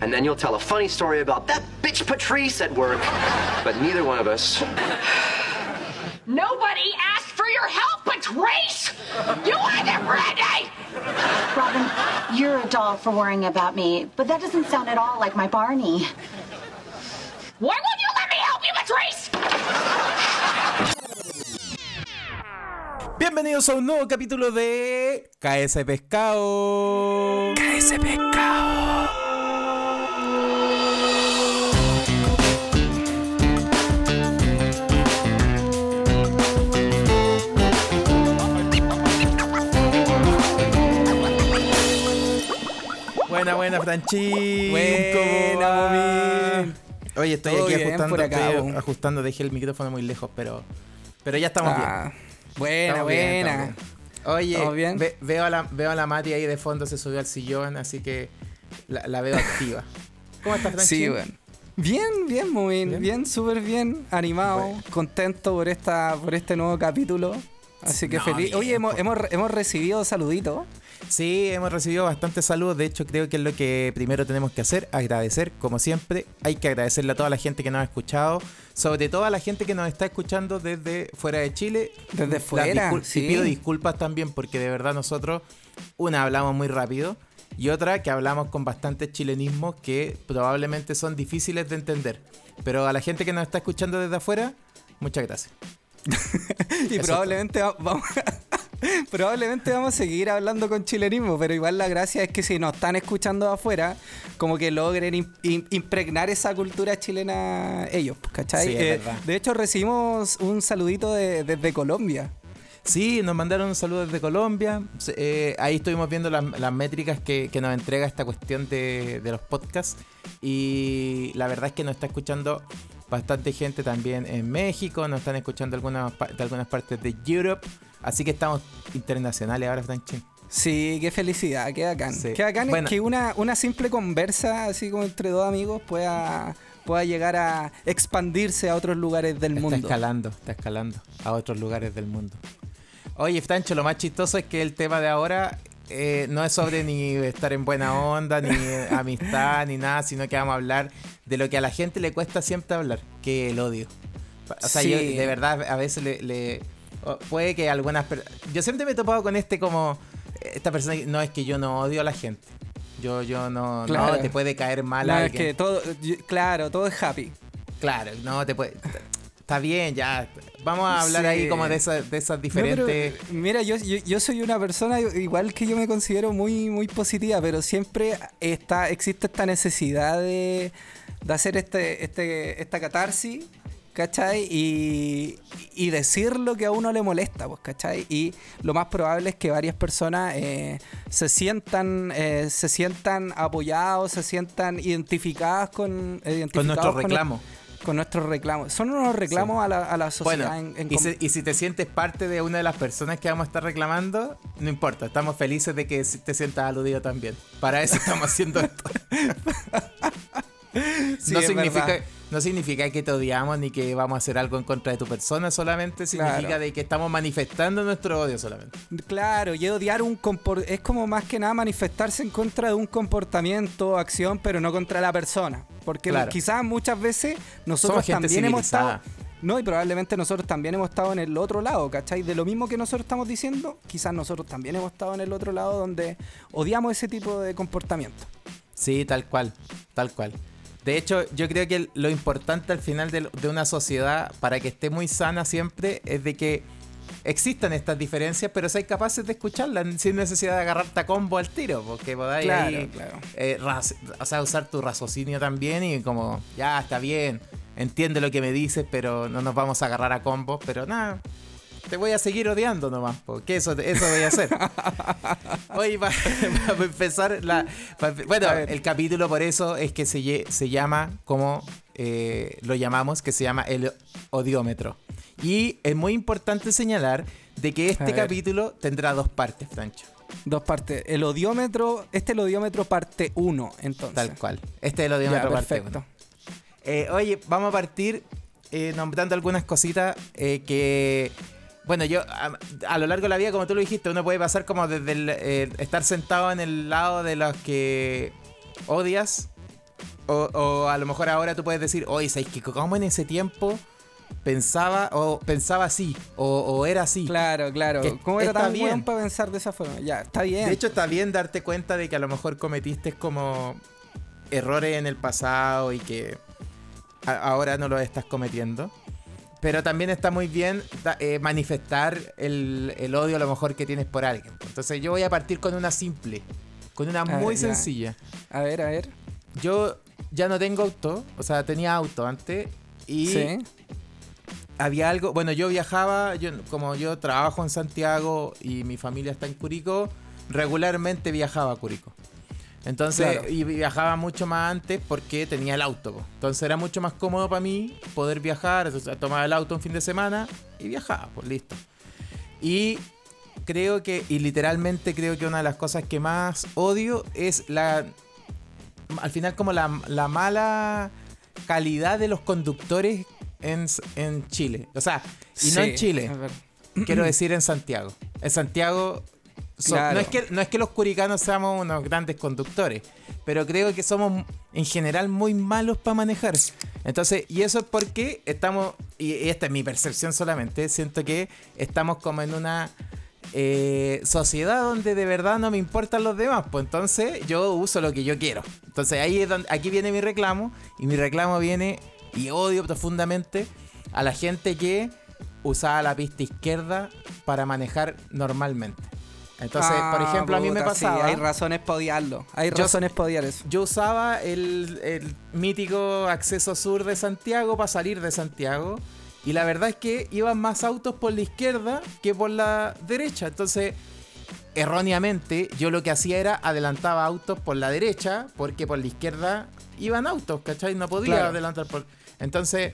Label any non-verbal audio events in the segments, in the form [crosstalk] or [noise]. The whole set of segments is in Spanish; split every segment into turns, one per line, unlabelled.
and then you'll tell a funny story about that bitch Patrice at work. But neither one of us.
Nobody asked for your help, Patrice! You wanted it ready!
Robin, you're a doll for worrying about me, but that doesn't sound at all like my Barney.
Why won't you let me help you, Patrice?
Bienvenidos a un nuevo capítulo de KS Pescado. KS Pescado. Buena, buena, Franchi.
Buena,
Oye, estoy
Todo
aquí
bien
ajustando,
por acá,
estoy
bo.
ajustando, dejé el micrófono muy lejos, pero, pero ya estamos bien.
Ah, buena,
Estamos bien,
buena.
estamos bien. Oye,
¿Estamos bien?
ve- veo, a la, veo a la Mati ahí de fondo, se subió al sillón, así que la, la veo activa. ¿Cómo estás, Franchi?
Sí, bueno. Bien, bien, muy bien,
Bien.
bien, súper bien, animado,
Bueno.
contento por esta, por este nuevo capítulo. Así que
No,
feliz.
bien,
Oye, hemos, hemos, hemos recibido saluditos.
Sí, hemos recibido bastantes saludos. De hecho, creo que es lo que primero tenemos que hacer, agradecer, como siempre. Hay que agradecerle a toda la gente que nos ha escuchado, sobre todo a la gente que nos está escuchando desde fuera de Chile.
Desde fuera, sí.
Y pido disculpas también porque de verdad nosotros, una, hablamos muy rápido y otra, que hablamos con bastantes chilenismos que probablemente son difíciles de entender. Pero a la gente que nos está escuchando desde afuera, muchas gracias. [laughs]
Y
Eso
probablemente va- vamos, [laughs] probablemente vamos a seguir hablando con chilenismo, pero igual la gracia es que si nos están escuchando de afuera, como que logren im- im- impregnar esa cultura chilena ellos, pues, ¿cachai?
Sí,
Eh, de hecho, recibimos un saludito de- desde Colombia.
Sí, nos mandaron un saludo desde Colombia. Eh, ahí estuvimos viendo las, las métricas que, que nos entrega esta cuestión de, de los podcasts. Y la verdad es que nos está escuchando bastante gente también en México. Nos están escuchando algunas, de algunas partes de Europe. Así que estamos internacionales ahora, Franchi.
Sí, qué felicidad, qué bacán.
Sí.
Qué bacán
Bueno.
es que una, una simple conversa, así como entre dos amigos, pueda, pueda llegar a expandirse a otros lugares del
Está
mundo.
escalando, está escalando a otros lugares del mundo. Oye, Francho, lo más chistoso es que el tema de ahora eh, no es sobre ni estar en buena onda, ni [laughs] amistad, ni nada, sino que vamos a hablar de lo que a la gente le cuesta siempre hablar, que es el odio. O sea,
Sí.
yo de verdad a veces le... le- o puede que algunas... Yo siempre me he topado con este como... Esta persona, no es que yo no odio a la gente. Yo, yo no, no,
Claro.
te puede caer mal
No, es
alguien.
que todo, yo- claro, todo es happy.
Claro, no te puede. Está bien, ya. Vamos a hablar
Sí.
ahí como de esas, de esas
No,
diferentes.
mira, yo, yo, yo soy una persona igual que yo me considero muy, muy positiva, pero siempre está, existe esta necesidad de, de hacer este, este, esta catarsis, ¿cachai? Y, y decir lo que a uno le molesta, pues, ¿cachai? Y lo más probable es que varias personas eh, se sientan eh, se sientan apoyados, se sientan identificadas con, eh, identificados
con nuestro reclamo.
con nuestros reclamos. Son unos reclamos
Sí.
a, la, a la sociedad
Bueno,
en, en
y, si, y si te sientes parte de una de las personas que vamos a estar reclamando, no importa, estamos felices de que te sientas aludido también. Para eso estamos haciendo esto. [laughs]
Sí,
no,
es
significa,
verdad.
No significa que te odiamos ni que vamos a hacer algo en contra de tu persona, solamente significa
Claro.
de que estamos manifestando nuestro odio solamente.
Claro, y odiar un es como más que nada manifestarse en contra de un comportamiento, acción, pero no contra la persona. Porque
Claro.
quizás muchas veces nosotros
Somos
también hemos estado. No, y probablemente nosotros también hemos estado en el otro lado, ¿cachai? De lo mismo que nosotros estamos diciendo, quizás nosotros también hemos estado en el otro lado donde odiamos ese tipo de comportamiento.
Sí, tal cual, tal cual. De hecho, yo creo que lo importante al final de, de una sociedad, para que esté muy sana siempre, es de que existan estas diferencias, pero seáis capaces de escucharlas sin necesidad de agarrarte a combo al tiro, porque podáis
Claro,
ahí,
claro.
eh, o sea, usar tu raciocinio también y como, ya, está bien, entiende lo que me dices, pero no nos vamos a agarrar a combos, pero nada, te voy a seguir odiando nomás, porque eso, eso voy a hacer. [laughs] Hoy va, va a empezar la... va bueno, el capítulo por eso es que se, se llama como eh, lo llamamos, que se llama el odiómetro. Y es muy importante señalar de que este capítulo tendrá dos partes, Francho.
Dos partes. El odiómetro, este es el odiómetro parte 1, entonces.
Tal cual. Este es el
Ya,
odiómetro parte
perfecto.
uno. Eh, oye, vamos a partir eh, nombrando algunas cositas eh, que. Bueno, yo a, a lo largo de la vida, como tú lo dijiste, uno puede pasar como desde el, eh, estar sentado en el lado de los que odias O, o a lo mejor ahora tú puedes decir, oye, ¿sabes que cómo en ese tiempo pensaba o pensaba así o, o era así?
Claro, claro.
Que
¿Cómo era tan
bien.
para pensar de esa forma? Ya, está bien.
De hecho, está bien darte cuenta de que a lo mejor cometiste como errores en el pasado y que ahora no los estás cometiendo. Pero también está muy bien eh, manifestar el, el odio a lo mejor que tienes por alguien. Entonces yo voy a partir con una simple, con una muy sencilla.
A ver, a ver.
Yo ya no tengo auto, o sea, tenía auto antes y
Sí.
había algo, bueno, yo viajaba, yo como yo trabajo en Santiago y mi familia está en Curicó, regularmente viajaba a Curicó. Entonces,
Claro.
y viajaba mucho más antes porque tenía el auto. po. Entonces era mucho más cómodo para mí poder viajar, o sea, tomaba el auto un fin de semana y viajaba, pues listo. Y creo que, y literalmente creo que una de las cosas que más odio es la, al final como la, la mala calidad de los conductores en, en Chile. O sea, y no en Chile, quiero decir en Santiago. En Santiago so- no, es que, no es que los curicanos seamos unos grandes conductores, pero creo que somos en general muy malos para manejar. Entonces, y eso es porque estamos, y esta es mi percepción solamente, siento que estamos como en una eh, sociedad donde de verdad no me importan los demás, pues entonces yo uso lo que yo quiero. Entonces ahí es donde, aquí viene mi reclamo, y mi reclamo viene, y odio profundamente, a la gente que usaba la pista izquierda para manejar normalmente. Entonces, por
Ah,
ejemplo, a mí me
puta, sí,
pasaba...
hay razones para odiarlo. Hay
Yo-
razones para odiar eso.
Yo usaba el, el mítico acceso sur de Santiago para salir de Santiago. Y la verdad es que iban más autos por la izquierda que por la derecha. Entonces, erróneamente, yo lo que hacía era adelantaba autos por la derecha porque por la izquierda iban autos, ¿cachai? No podía
Claro.
adelantar por... Entonces,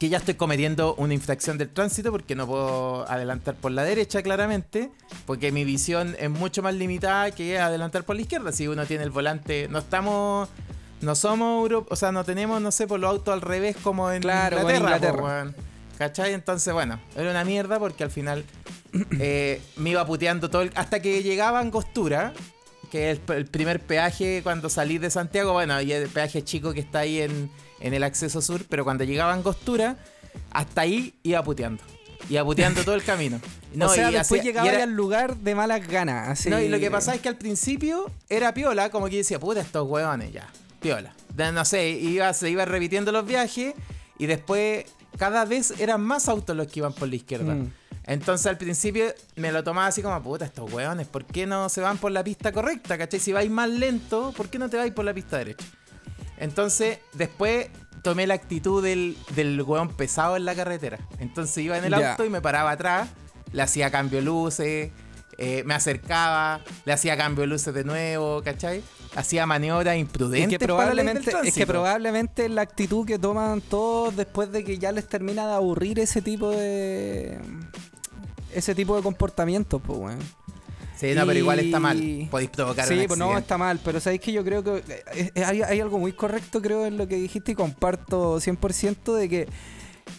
que ya estoy cometiendo una infracción del tránsito porque no puedo adelantar por la derecha claramente, porque mi visión es mucho más limitada que adelantar por la izquierda. Si uno tiene el volante, no estamos, no somos Euro, o sea, no tenemos, no sé, por los autos al revés como en
Claro,
Inglaterra.
Inglaterra.
¿Cachai? Entonces, bueno, era una mierda porque al final [clears throat] eh, me iba puteando todo el- hasta que llegaba a Angostura, que es el, el primer peaje cuando salí de Santiago, bueno, y el peaje chico que está ahí en, en el acceso sur, pero cuando llegaba a Angostura, hasta ahí iba puteando. Iba puteando todo el camino. [laughs]
o sea,
y
después
y
llegaba
era-
al lugar de malas ganas. Así...
no, y lo que pasa es que al principio era piola, como que decía, puta, estos huevones ya, piola. De- no sé, iba, se iba repitiendo los viajes y después cada vez eran más autos los que iban por la izquierda.
Mm.
Entonces al principio me lo tomaba así como, puta, estos huevones, ¿por qué no se van por la pista correcta? ¿Cachai? Si vais más lento, ¿por qué no te vais por la pista derecha? Entonces, después tomé la actitud del, del hueón pesado en la carretera. Entonces iba en el auto y me paraba atrás, le hacía cambio de luces, eh, me acercaba, le hacía cambio de luces de nuevo, ¿cachai? Hacía maniobras imprudentes
que
ley del
probablemente, es que probablemente es la actitud que toman todos después de que ya les termina de aburrir ese tipo de ese tipo de comportamiento, pues weón.
Sí, no, pero igual está mal. Podéis provocar
Sí,
un
pues no, está mal, pero sabéis que yo creo que eh, eh, hay, hay algo muy correcto, creo, en lo que dijiste y comparto 100% de que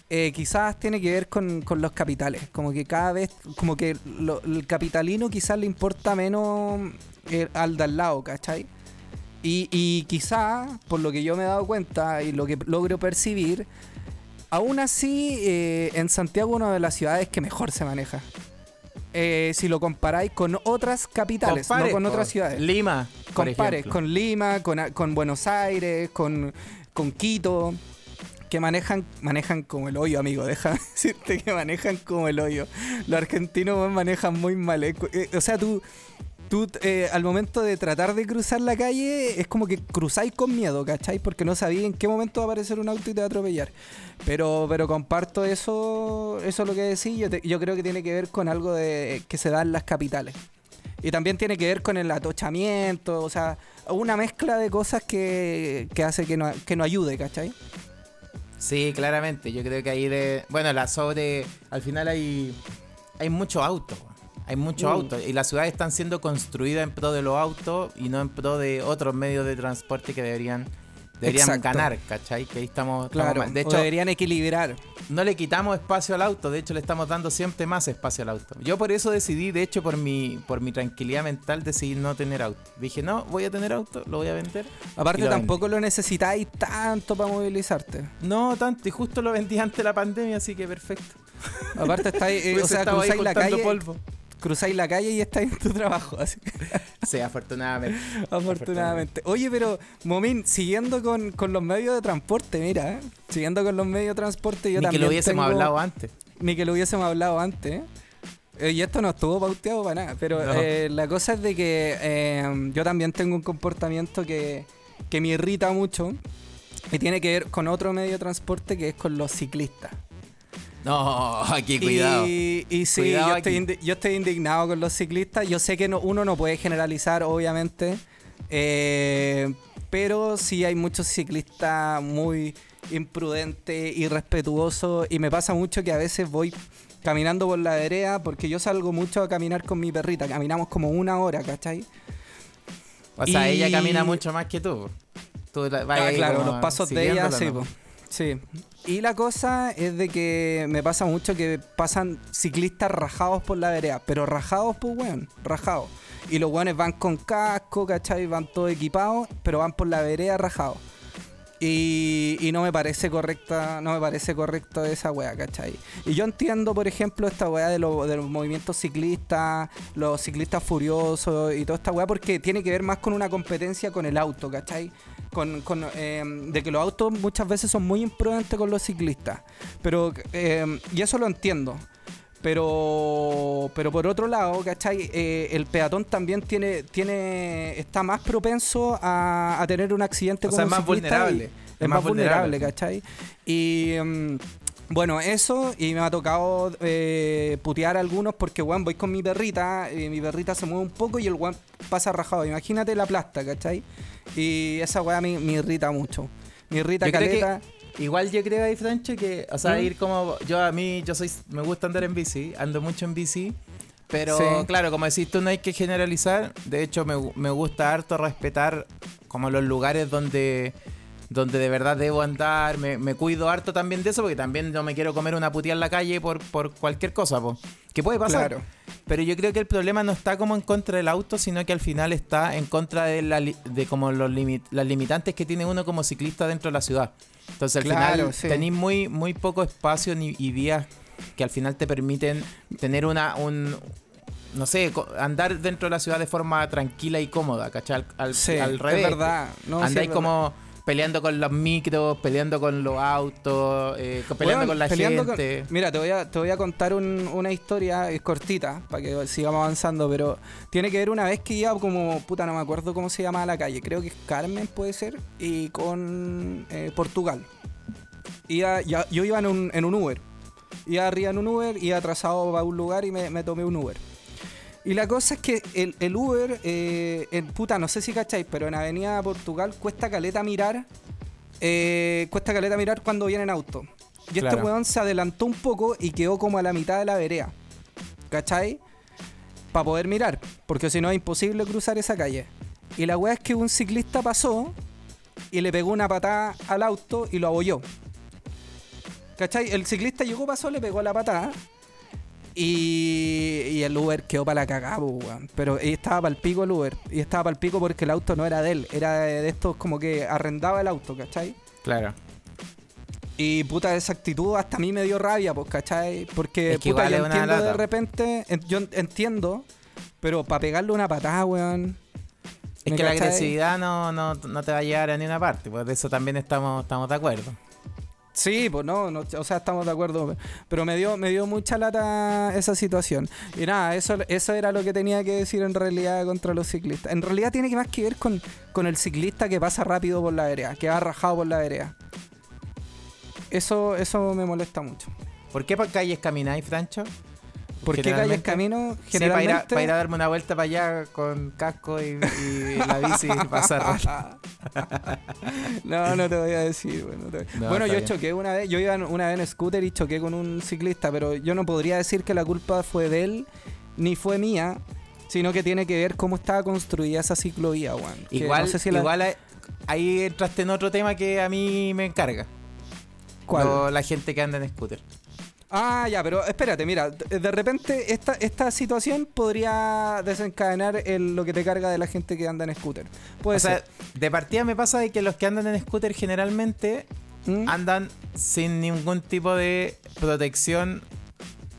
eh, quizás tiene que ver con, con los capitales. Como que cada vez, como que lo- el capitalino quizás le importa menos al de al lado, ¿cachai? Y, y quizás, por lo que yo me he dado cuenta y lo que logro percibir, aún así eh, en Santiago una de las ciudades que mejor se maneja. Eh, si lo comparáis con otras capitales, no con otras ciudades.
Lima,
Compares con Lima, con, con Buenos Aires, con, con Quito, que manejan manejan como el hoyo, amigo. Déjame [laughs] decirte que manejan como el hoyo. Los argentinos manejan muy mal. eh. Eh, o sea, tú, tú eh, al momento de tratar de cruzar la calle, es como que cruzáis con miedo, ¿cachai? Porque no sabéis en qué momento va a aparecer un auto y te va a atropellar. Pero, pero comparto eso, eso es lo que decís. Yo, yo creo que tiene que ver con algo de que se da en las capitales. Y también tiene que ver con el atochamiento, o sea, una mezcla de cosas que, que hace que no, que no ayude, ¿cachai?
Sí, claramente. Yo creo que ahí de. Bueno, la sobre. Al final hay. Hay muchos autos. Hay muchos
Mm.
autos. Y las ciudades están siendo construidas en pro de los autos y no en pro de otros medios de transporte que deberían Deberían
Exacto.
ganar, ¿cachai? Que ahí estamos, estamos
Claro,
mal. De
o
hecho,
deberían equilibrar.
no le quitamos espacio al auto, de hecho le estamos dando siempre más espacio al auto. Yo por eso decidí, de hecho por mi, por mi tranquilidad mental, decidí no tener auto. Dije, no, voy a tener auto, lo voy a vender.
Aparte
lo
tampoco lo necesitáis tanto para movilizarte.
No tanto, y justo lo vendí antes de la pandemia, así que perfecto.
Aparte estáis, [laughs] eh, o
Hubiese
sea, cruzáis la calle,
polvo.
Cruzáis la calle y estáis en tu trabajo, así que, [laughs]
Sí, afortunadamente.
afortunadamente. Oye, pero Momín, siguiendo con, con los medios de transporte, mira, ¿eh? siguiendo con los medios de transporte, yo
Ni que
también
lo hubiésemos
tengo-
hablado antes.
Ni que lo hubiésemos hablado antes. ¿eh? Eh, Y esto no estuvo pauteado para nada, pero
No.
eh, la cosa es de que eh, yo también tengo un comportamiento que, que me irrita mucho y tiene que ver con otro medio de transporte que es con los ciclistas.
No, aquí cuidado.
Y, y sí,
Cuidado
yo estoy,
aquí.
indi- yo estoy indignado con los ciclistas. Yo sé que no- uno no puede generalizar, obviamente, eh, pero sí hay muchos ciclistas muy imprudentes, irrespetuosos, y me pasa mucho que a veces voy caminando por la vereda, porque yo salgo mucho a caminar con mi perrita, caminamos como una hora, ¿cachai?
O sea,
y-
ella camina mucho más que tú. Tú la- vas
Ah, claro,
como
los pasos de ella, sí, po. Sí. Y la cosa es de que me pasa mucho que pasan ciclistas rajados por la vereda, pero rajados, pues, weón, rajados. Y los weones van con casco, ¿cachai? Van todos equipados, pero van por la vereda rajados. Y, y no me parece correcta, no me parece correcto esa weá, ¿cachai? Y yo entiendo, por ejemplo, esta weá de, lo- de los movimientos ciclistas, los ciclistas furiosos y toda esta weá, porque tiene que ver más con una competencia con el auto, ¿cachai? Con, con, eh, de que los autos muchas veces son muy imprudentes con los ciclistas. Pero, eh, y eso lo entiendo. Pero, pero por otro lado, ¿cachai? Eh, el peatón también tiene, tiene, está más propenso a, a tener un accidente
O
con
sea, es más vulnerable.
Es más vulnerable, ¿cachai? Y mm, bueno, eso, y me ha tocado eh, putear a algunos porque, weón, voy con mi perrita, y mi perrita se mueve un poco y el weón pasa rajado. Imagínate la plasta, ¿cachai? Y esa weá me, me irrita mucho. Me irrita
Yo creo que-
caleta.
Igual yo creo ahí, Francho, que, o sea,
¿Mm?
ir como. Yo a mí, yo soy. Me gusta andar en bici, ando mucho en bici. Pero
Sí.
claro, como decís tú, no hay que generalizar. De hecho, me, me gusta harto respetar como los lugares donde. Donde de verdad debo andar, me, me cuido harto también de eso, porque también no me quiero comer una putía en la calle por, por cualquier cosa, po. que puede pasar.
Claro.
Pero yo creo que el problema no está como en contra del auto, sino que al final está en contra de, la, li- de como los limit- las limitantes que tiene uno como ciclista dentro de la ciudad. Entonces al
Claro,
final
sí.
tenéis muy, muy poco espacio ni, y vías que al final te permiten tener una, un, no sé, andar dentro de la ciudad de forma tranquila y cómoda, ¿cachai? Al, al-
Sí,
al
es
revés.
verdad. No,
Andáis
es
como peleando con los micros, peleando con los autos, eh, peleando con la
con-
gente.
mira, te voy a, te voy a contar un- una historia es cortita para que sigamos avanzando, pero tiene que ver una vez que iba como, puta, no me acuerdo cómo se llama la calle, creo que es Carmen puede ser, y con eh, Portugal. Iba- ya- yo iba en un, en un Uber, iba arriba en un Uber, iba atrasado a un lugar y me, me tomé un Uber. Y la cosa es que el, el Uber, eh, en, puta, no sé si cacháis, pero en Avenida Portugal cuesta caleta mirar. eh, cuesta caleta mirar cuando viene en auto. Y este weón se adelantó un poco y quedó como a la mitad de la vereda. ¿Cachai? Para poder mirar. Porque si no es imposible cruzar esa calle. Y la weá es que un ciclista pasó y le pegó una patada al auto y lo abolló. ¿Cachai? El ciclista llegó, pasó, le pegó la patada. Y, y el Uber quedó para la cagada, weón. Pero estaba para el pico el Uber. Y estaba para el pico porque el auto no era de él. Era de de estos como que arrendaba el auto, ¿cachai?
Claro.
Y puta, esa actitud hasta a mí me dio rabia, pues, ¿cachai? Porque
Es que
puta, yo entiendo de
lata.
repente, en- yo entiendo, pero para pegarle una patada, weón.
Es
¿me
que la agresividad no, no, no te va a llevar a ninguna parte, pues de eso también estamos, estamos de acuerdo.
Sí, pues no, no, o sea, estamos de acuerdo, pero me dio, me dio mucha lata esa situación. Y nada, eso, eso era lo que tenía que decir en realidad contra los ciclistas. En realidad tiene que más que ver con, con el ciclista que pasa rápido por la vereda, que va rajado por la vereda. Eso, eso me molesta mucho.
¿Por qué por calles camináis, Francho?
¿Por qué calles
Generalmente-
camino?
Sí, para ir, a, para ir a darme una vuelta para allá con casco y, y la bici y pasar. [laughs]
no, no te voy a decir. Bueno, no te-
No,
bueno, yo
bien.
choqué una vez, yo iba una vez en scooter y choqué con un ciclista, pero yo no podría decir que la culpa fue de él ni fue mía, sino que tiene que ver cómo estaba construida esa ciclovía. Que
Igual,
no sé si la-
igual ahí entraste en otro tema que a mí me encarga.
¿Cuál?
Lo- la gente que anda en scooter.
Ah, ya, pero espérate, mira, de repente esta, esta situación podría desencadenar el- lo que te carga de la gente que anda en scooter. Puede
o sea, de partida me pasa de que los que andan en scooter generalmente
¿Mm?
andan sin ningún tipo de protección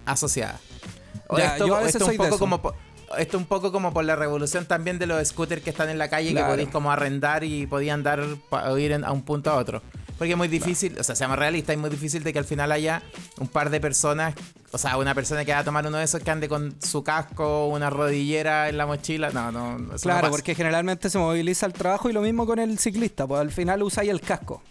asociada.
Ya,
esto,
yo a veces
esto
soy
un poco como esto un poco como por la revolución también de los scooters que están en la calle
Claro.
que podéis como arrendar y podían andar para ir en- a un punto a otro. Porque es muy difícil, o sea, seamos realistas, es muy difícil de que al final haya un par de personas, o sea, una persona que va a tomar uno de esos que ande con su casco, una rodillera en la mochila. No, no, eso
Claro, porque generalmente se moviliza el trabajo y lo mismo con el ciclista, pues al final usáis el casco.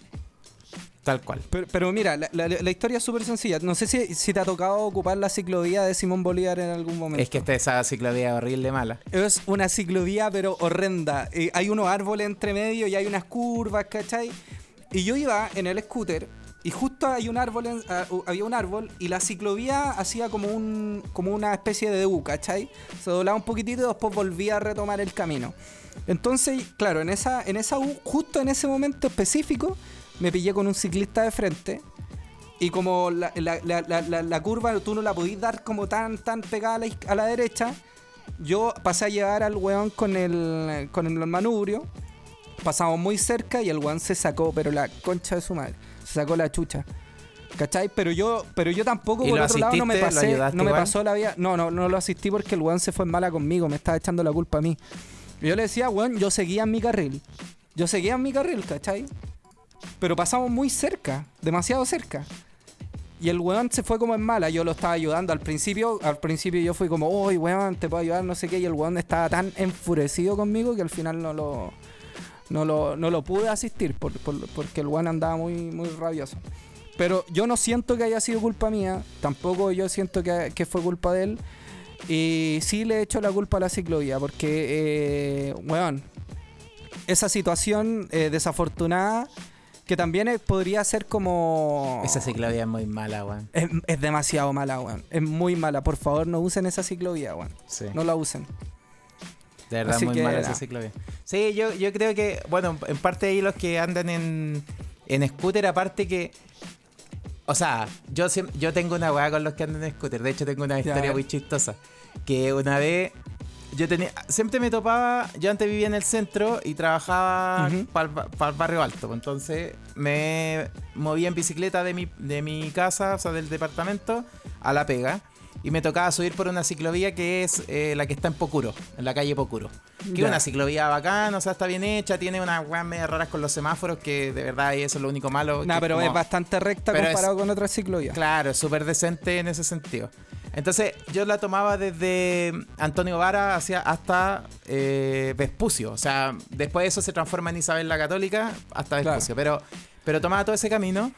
Tal cual.
Pero, pero mira, la, la- la historia es súper sencilla. No sé si, si te ha tocado ocupar la ciclovía de Simón Bolívar en algún momento.
Es que esta, esa ciclovía horrible mala.
Es una ciclovía, pero horrenda. Eh, hay unos árboles entre medio y hay unas curvas, ¿cachai? Y yo iba en el scooter y justo hay un árbol en- uh, había un árbol y la ciclovía hacía como un como una especie de U, ¿cachai? Se doblaba un poquitito y después volvía a retomar el camino. Entonces, claro, en esa, en esa U, justo en ese momento específico, me pillé con un ciclista de frente. Y como la, la- la- la- curva tú no la podís dar como tan, tan pegada a la, a derecha, yo pasé a llevar al weón con el, con el manubrio. Pasamos muy cerca y el weón se sacó, pero la concha de su madre. Se sacó la chucha. ¿Cachai? Pero yo, pero yo tampoco
¿Y
por otro lado no me pasé, no me
igual?
pasó la vida. No, no, no lo asistí porque el weón se fue en mala conmigo, me estaba echando la culpa a mí. Y yo le decía, weón, yo seguía en mi carril. Yo seguía en mi carril, ¿cachai? Pero pasamos muy cerca, demasiado cerca. Y el weón se fue como en mala, yo lo estaba ayudando. Al principio, al principio yo fui como, uy, weón, te puedo ayudar, no sé qué. Y el weón estaba tan enfurecido conmigo que al final no lo, no lo, no lo pude asistir por- por- porque el weón andaba muy, muy rabioso. Pero yo no siento que haya sido culpa mía, tampoco yo siento que, que fue culpa de él. Y sí le echo la culpa a la ciclovía, porque, eh, weón, esa situación eh, desafortunada, que también eh, podría ser como...
Esa ciclovía es muy mala, weón.
Es, es demasiado mala, weón. Es muy mala. Por favor, no usen esa ciclovía, weón.
Sí.
No la usen.
De verdad,
Así
muy
que,
mala esa ciclovía. Sí, yo, yo creo que, bueno, en parte ahí los que andan en, en scooter, aparte que. O sea, yo, yo tengo una weá con los que andan en scooter. De hecho, tengo una historia muy chistosa. Que una vez. Yo tenía. Siempre me topaba. Yo antes vivía en el centro y trabajaba para el barrio alto. pues, Entonces me movía en bicicleta de mi, de mi casa, o sea, del departamento, a la pega. Y me tocaba subir por una ciclovía que es eh, la que está en Pocuro, en la calle Pocuro. Que es una ciclovía bacana, o sea, está bien hecha, tiene unas weas medio raras con los semáforos, que de verdad eso es lo único malo.
Nah, pero
como-
es bastante recta
Pero es-
comparado con otras ciclovías.
Claro, súper decente en ese sentido. Entonces, yo la tomaba desde Antonio Vara hacia hasta eh, Vespucio. O sea, después de eso se transforma en Isabel la Católica hasta
Claro.
Vespucio. Pero, pero tomaba todo ese camino.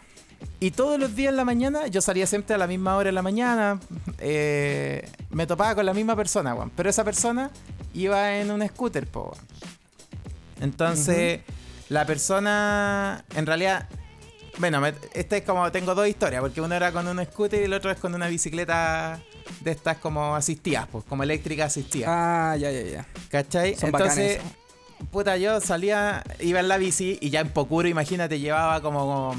Y todos los días en la mañana, yo salía siempre a la misma hora en la mañana. eh, me topaba con la misma persona, weón. Pero esa persona iba en un scooter, po, weón. Entonces, la persona, en realidad, bueno, me- este es como, tengo dos historias, porque uno era con un scooter y el otro es con una bicicleta de estas como asistidas, pues, como eléctrica asistida.
Ah, ya, ya, ya.
¿Cachai?
Son
Entonces,
bacanes.
puta, yo salía, iba en la bici y ya en Pocuro, imagínate, llevaba como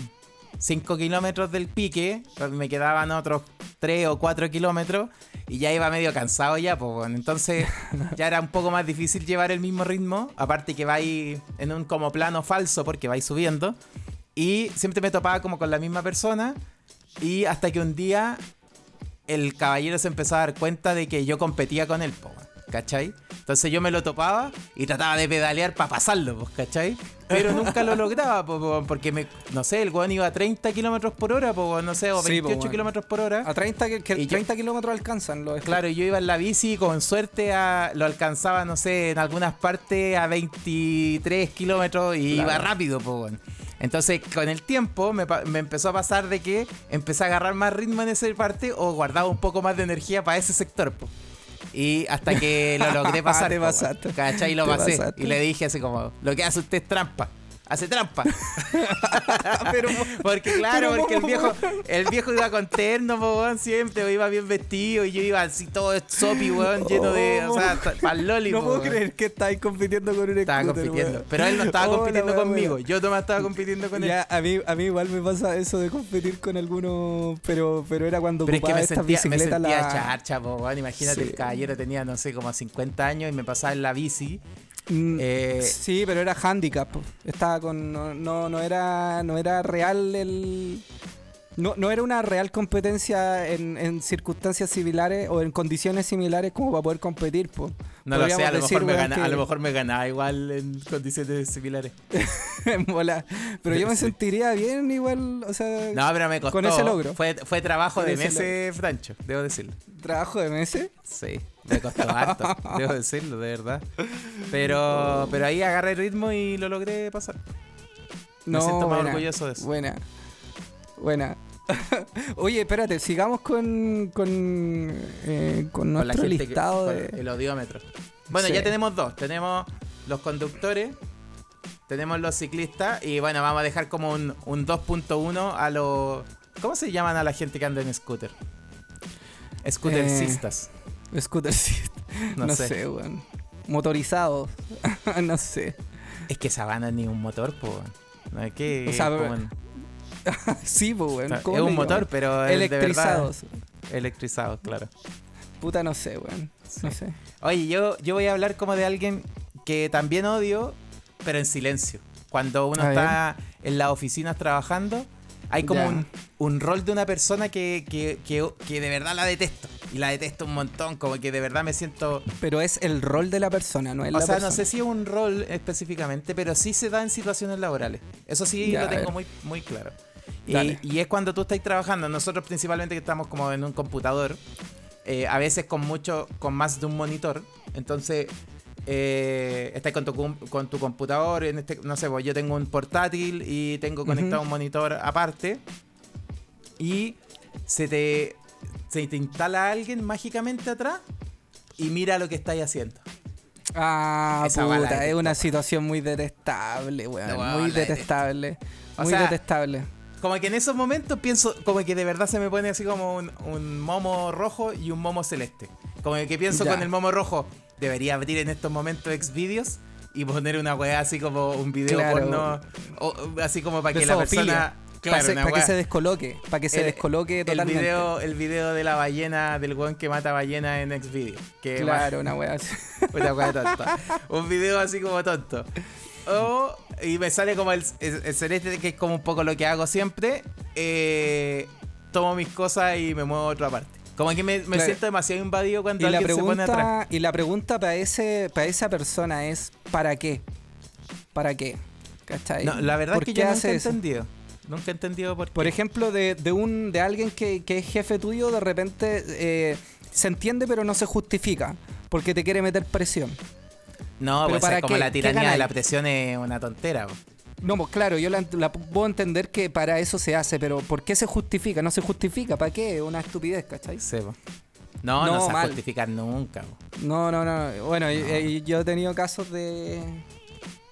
5 kilómetros del pique, me quedaban otros 3 o 4 kilómetros y ya iba medio cansado ya, pues bueno, entonces [laughs] ya era un poco más difícil llevar el mismo ritmo, aparte que vais en un como plano falso porque vais subiendo y siempre me topaba como con la misma persona y hasta que un día el caballero se empezó a dar cuenta de que yo competía con él, weón, ¿cachai? Entonces yo me lo topaba y trataba de pedalear para pasarlo, pues, ¿cachai? Pero [laughs] nunca lo lograba, po, po, porque me, no sé, el weón iba a 30 kilómetros por hora, po, no sé, o
Sí, po,
28
weón.
kilómetros por hora.
A 30, que, que
Y yo-
30 kilómetros alcanzan los
Claro, yo iba en la bici y con suerte a- lo alcanzaba, no sé, en algunas partes a 23 kilómetros y iba rápido, po. Entonces, con el tiempo me empezó a pasar de que empecé a agarrar más ritmo en esa parte o guardaba un poco más de energía para ese sector, po. Y hasta que lo logré [laughs] pasar.
Te pasaste.
¿Cachai? Y lo
Te
pasé.
pasaste.
Y le dije así como, lo que hace usted es trampa. Hace trampa. [laughs]
Pero,
Porque claro,
Pero,
porque el
¿cómo,
viejo, el viejo iba con terno, weón, siempre, iba bien vestido y yo iba así todo sopi, weón, lleno de, o sea, pa'l loli,
no puedo
weón.
creer que estáis compitiendo con un
Estaba
scooter,
compitiendo.
weón.
Pero él no estaba
Oh,
compitiendo conmigo.
buena.
Yo nomás estaba compitiendo con él.
A mí, a mí igual me pasa eso de competir con algunos, pero, pero era cuando
Pero es que
ocupaba
me
estas
sentía, me
bicicletas
sentía
la-
charcha, po, weón. Imagínate,
Sí.
el caballero tenía, no sé, como 50 años y me pasaba en la bici.
Mm,
Eh,
sí, pero era handicap. Estaba con no, no, no era no era real el no, no era una real competencia en, en circunstancias similares o en condiciones similares como para poder competir, po.
No lo sé, a lo,
decir,
mejor me gana-
que-
a lo mejor me ganaba igual en condiciones similares. [laughs]
en bola. Pero yo me [laughs]
Sí.
sentiría bien igual, o sea,
No, pero me costó.
Con ese logro.
Fue, fue trabajo de
ese
meses, Francho, debo decirlo.
trabajo de meses.
Sí, me costó harto, [laughs] debo decirlo, de verdad. Pero, pero ahí agarré el ritmo y lo logré pasar. Me siento más orgulloso de eso.
Buena. Buena. [laughs] Oye, espérate, sigamos con con, eh, con nuestro
que-
listado
con
de
el odiómetro. Bueno,
Sí.
ya tenemos dos. Tenemos los conductores, tenemos los ciclistas y bueno, vamos a dejar como un, un 2.1 a los... ¿Cómo se llaman a la gente que anda en scooter? Scootercistas.
scooter sí. [laughs]
No
No,
sé.
sé, weón. Motorizados. [laughs] no sé.
Es que esa banda ni un motor, pues. No es que...
O sea, [laughs] sí, pues,
o
weón.
sea,
¿Cómo
es un motor, pero... es de verdad-
Electrizados.
Electrizados, claro.
Puta, no sé, weón. No sé.
Oye, yo, yo voy a hablar como de alguien que también odio, pero en silencio. Cuando uno
A
está en las oficinas trabajando, hay como un, un rol de una persona que, que, que, que de verdad la detesto. Y la detesto un montón, como que de verdad me siento...
Pero es el rol de la persona, no es
O
la
sea,
persona.
no sé si es un rol específicamente, pero sí se da en situaciones laborales. Eso sí lo tengo muy, muy claro. Y, y es cuando tú estás trabajando, nosotros principalmente que estamos como en un computador, eh, a veces con mucho, con más de un monitor, entonces eh, estás con tu, con tu computador, en este, no sé, pues yo tengo un portátil y tengo conectado un monitor aparte y se te, se te instala alguien mágicamente atrás y mira lo que estáis haciendo.
Ah,
Esa
puta, es una situación muy detestable, weón.
No,
muy detestable.
O
Muy
sea,
detestable.
Como que en esos momentos pienso, como que de verdad se me pone así como un, un momo rojo y un momo celeste. Como que pienso
Ya.
con el momo rojo, debería abrir en estos momentos Xvideos y poner una weá así como un video
Claro.
porno, o, así como para que la persona...
Para,
Claro, una
que
weá.
se descoloque. Para que se
El-
descoloque
el
totalmente.
video, el video de la ballena, del weón que mata ballena en Xvideos.
Claro, una wea así.
Una weá [laughs] tonta. Un video así como tonto. O, y me sale como el, el- el celeste, que es como un poco lo que hago siempre. eh, tomo mis cosas y me muevo a otra parte. Como que me, me
Claro.
siento demasiado invadido cuando
Y la,
alguien se pone atrás.
pregunta, y la pregunta para ese para esa persona es ¿para qué? ¿Para qué? ¿Cachai?
No, la verdad es
¿Por
que yo nunca he
eso?
entendido. Nunca he entendido por qué.
Por ejemplo, de, de un de alguien que, que es jefe tuyo, de repente eh, se entiende pero no se justifica. Porque te quiere meter presión.
No,
pero
pues
¿para
es como
qué?
la
¿Qué
tiranía de la presión es una tontera.
No, pues claro, yo la, la puedo entender que para eso se hace, pero ¿por qué se justifica? No se justifica, ¿para qué? Una estupidez, ¿cachai?
Sí, po. No, no,
No,
se va a
mal.
justificar nunca.
No, no, no. Bueno, y yo he tenido casos de,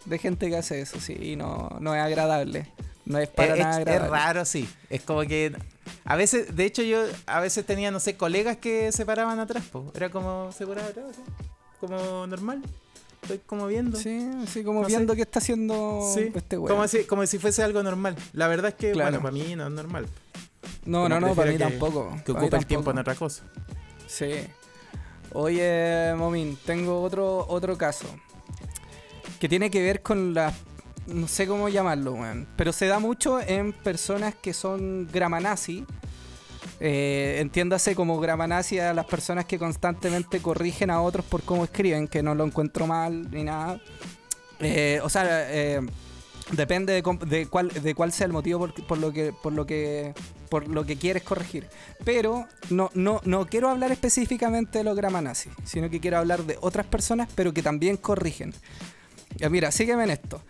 de gente que hace eso, sí, y no, no es agradable. No es para
es,
nada
es- es
agradable.
raro, sí. Es como que. A veces, de hecho, yo a veces tenía, no sé, colegas que se paraban atrás, po. Era como se paraba atrás, así, como normal. Estoy como viendo.
Sí, sí, como
No
viendo
sé.
qué está haciendo
Sí,
este weón.
como, si, como si fuese algo normal. La verdad es que,
Claro.
bueno, para mí no es normal.
No, no, no, para mí
que-
tampoco.
Que ocupe el tiempo en otra cosa.
Sí. Oye, Momín, tengo otro, otro caso. Que tiene que ver con la. No sé cómo llamarlo, weón. Pero se da mucho en personas que son gramanazi. Eh, entiéndase como gramanazi a las personas que constantemente corrigen a otros por cómo escriben, que no lo encuentro mal ni nada. Eh, o sea, eh, depende de, de cuál, de cuál sea el motivo por, lo que por lo que por lo que quieres corregir. Pero no, no, no quiero hablar específicamente de los gramanazi, sino que quiero hablar de otras personas, pero que también corrigen. Ya, mira, sígueme en esto.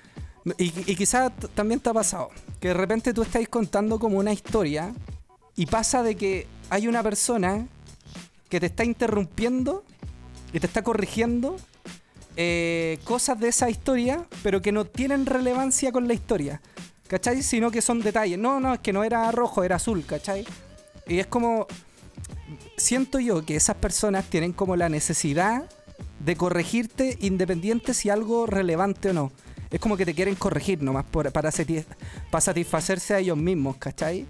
Y, y quizás también te ha pasado que de repente tú estáis contando como una historia y pasa de que hay una persona que te está interrumpiendo, que te está corrigiendo eh, cosas de esa historia, pero que no tienen relevancia con la historia. ¿Cachai? Sino que son detalles. No, no, es que no era rojo, era azul, ¿cachai? Y es como. Siento yo que esas personas tienen como la necesidad de corregirte independiente si algo relevante o no. Es como que te quieren corregir nomás para, para satisfacerse a ellos mismos, ¿cachai?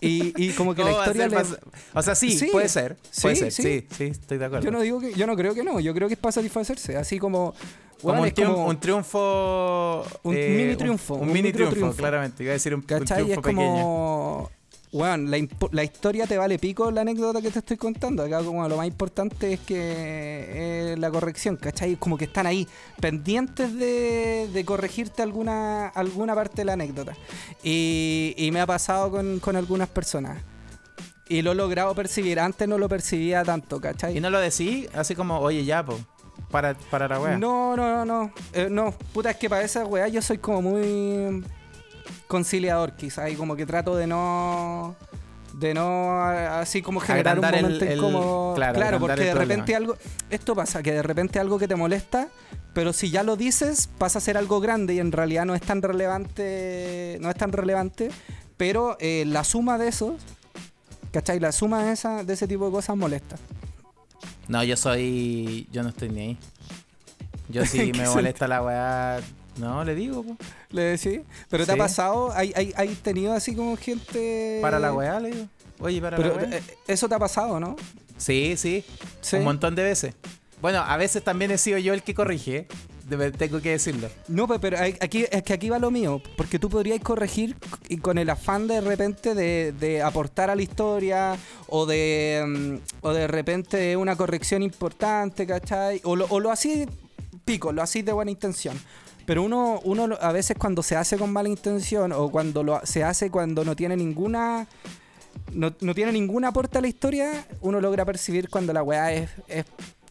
Y, y como que la
¿Cómo va a
historia le-
pas- O sea, sí,
Sí.
puede ser. Puede
Sí,
ser,
sí.
sí, estoy de acuerdo.
Yo no digo que, yo no creo que no, yo creo que es para satisfacerse, así como,
como, un,
es
triun-
como-
un triunfo. eh,
Un mini triunfo,
Un,
un
mini triunfo,
triunfo.
claramente. Iba a decir un, un triunfo
Es
pequeño.
Weón, la, la historia te vale pico la anécdota que te estoy contando. Acá como lo más importante es que eh, la corrección, ¿cachai? Como que están ahí, pendientes de, de corregirte alguna, alguna parte de la anécdota. Y, y me ha pasado con, con algunas personas. Y lo he logrado percibir. Antes no lo percibía tanto, ¿cachai?
Y no lo decís así como, oye, ya, po. Para, para la wea.
No, no, no, no. Eh, no, puta, es que para esa weá yo soy como muy conciliador, quizás, y como que trato de no. De no así como generar
Agrandar
un momento
el-
incómodo.
claro,
porque de repente algo. Esto pasa, que de repente algo que te molesta, pero si ya lo dices, pasa a ser algo grande y en realidad no es tan relevante. No es tan relevante. Pero eh, la suma de eso. ¿Cachai? La suma de, esa, de ese tipo de cosas molesta.
No, yo soy. Yo no estoy ni ahí. Yo
¿En [laughs]
sí me molesta la weá. No, le digo, po.
¿Le decís? ¿Pero te ha pasado? ¿Hay, hay, hay tenido así como gente.
Para la weá, le digo. Oye, para
Pero
la weá.
eh, eso te ha pasado, ¿no?
Sí, sí,
Sí.
Un montón de veces. Bueno, a veces también he sido yo el que corrige. Tengo que decirlo.
No, pe- pero aquí, es que aquí va lo mío, porque tú podrías corregir y con el afán de repente de, de aportar a la historia o de, mm, o de repente una corrección importante, ¿cachai? O lo, o lo así pico, lo así de buena intención. Pero uno, uno a veces cuando se hace con mala intención o cuando lo, se hace cuando no tiene ninguna... No, no tiene ningún aporte a la historia, uno logra percibir cuando la weá es, es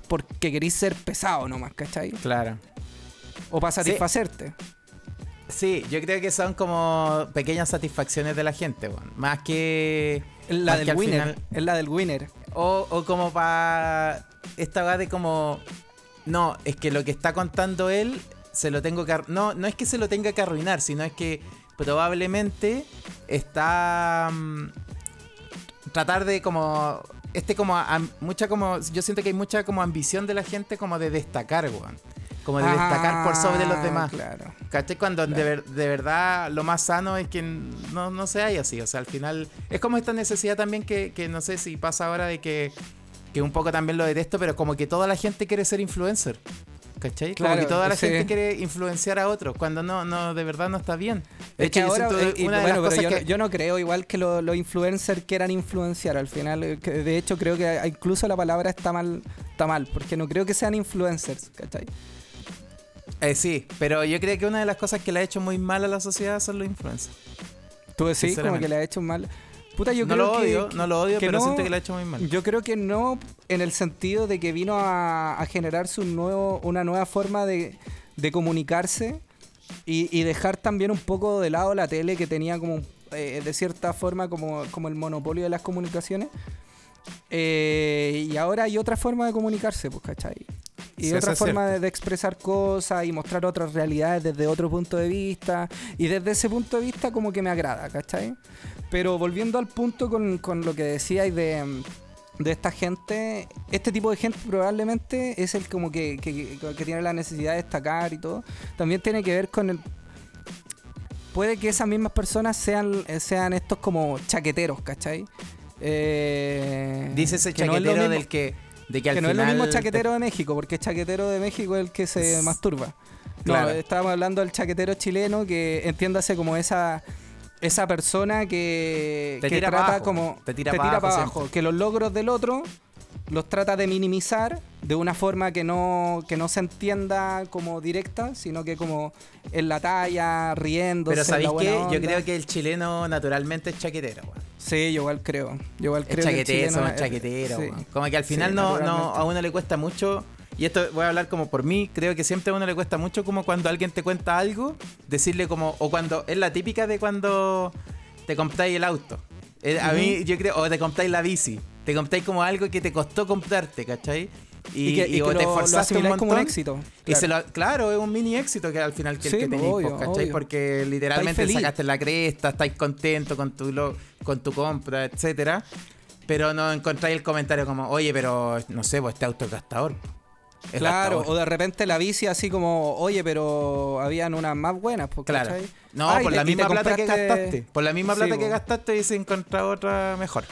porque querís ser pesado nomás, ¿cachai?
Claro.
O para satisfacerte.
Sí, yo creo que son como pequeñas satisfacciones de la gente. Más que.
La
más
del
que
winner.
final-
Es la del winner.
o, o como para. Esta va de como. No, es que lo que está contando él se lo tengo que. No, no es que se lo tenga que arruinar, sino es que probablemente está. mm, tratar de como. Este como. am- mucha como. Yo siento que hay mucha como ambición de la gente como de destacar, weón. Como de destacar por sobre los
Ah,
demás.
Claro.
¿Cachai? Cuando de, ver- de verdad lo más sano es que no, no se haya así. O sea, al final es como esta necesidad también que, que no sé si pasa ahora de que, que un poco también lo detesto, pero como que toda la gente quiere ser influencer. ¿Cachai? como
Claro,
que toda la
sí.
gente quiere influenciar a otros, cuando no, no, de verdad no está bien. De
Es que
hecho,
ahora, eh, y
de
bueno,
las cosas
yo,
que...
yo no creo igual que lo- los influencers quieran influenciar. Al final, eh, de hecho, creo que incluso la palabra está mal, está mal, porque no creo que sean influencers, ¿cachai?
Eh, sí, pero yo creo que una de las cosas que le ha hecho muy mal a la sociedad son los influencers.
Tú decís como que le ha hecho mal. Puta, yo
no
creo
lo
que-
odio,
que-
no lo odio,
que
pero
no-
siento que le ha hecho muy mal.
Yo creo que no en el sentido de que vino a, a generarse un nuevo, una nueva forma de, de comunicarse y, y dejar también un poco de lado la tele que tenía como eh, de cierta forma como, como el monopolio de las comunicaciones. Eh, y ahora hay otra forma de comunicarse, pues, ¿cachai? Y
Sí,
otra forma de, de expresar cosas y mostrar otras realidades desde otro punto de vista. Y desde ese punto de vista como que me agrada, ¿cachai? Pero volviendo al punto con, con lo que decíais de, de esta gente, este tipo de gente probablemente es el como que, que- tiene la necesidad de destacar y todo. También tiene que ver con el... Puede que esas mismas personas sean, sean estos como chaqueteros, ¿cachai? Eh,
Dice ese
que no es
chaquetero
mismo-
del que, de que al
que no es lo mismo
te-
chaquetero de México, porque chaquetero de México es el que se masturba.
Claro.
No, estábamos hablando del chaquetero chileno, que entiéndase como esa esa persona que,
Te
que
tira
trata
abajo,
como
te tira
te
pa'
tira
abajo
que los logros del otro los trata de minimizar de una forma que no que no se entienda como directa, sino que como en la talla, riéndose.
Pero ¿sabéis qué? Yo creo que el chileno naturalmente es chaquetero, weón.
Sí, yo igual creo. Yo igual
Es
creo que el
chaquetero,
chileno
somos
es-
chaqueteros,
sí.
weón. Como que al
Sí,
final no, no, a uno le cuesta mucho. Y esto voy a hablar como por mí, creo que siempre a uno le cuesta mucho como cuando alguien te cuenta algo, decirle como, o cuando, es la típica de cuando te compráis el auto. Eh, A mí, yo creo, o te compráis la bici, te compráis como algo que te costó comprarte, ¿cachai? Y,
Y que- y
o
que
te
lo-
esforzaste un
como un éxito,
Y se lo, claro, es un mini éxito que al final que,
Sí,
que
pues,
tenéis,
obvio,
pues, ¿cachai?
obvio.
Porque literalmente sacaste la cresta, estáis contento con tu, lo- con tu compra, etcétera. Pero no encontráis el comentario como, oye, pero no sé, pues este auto es gastador. Es
Claro, o de repente la bici así como, oye, pero habían unas más buenas, pues,
Claro.
¿cachai?
No,
Ay,
por la misma plata que gastaste. Por la misma
Sí,
plata que
po.
gastaste y se encontrado otra mejor.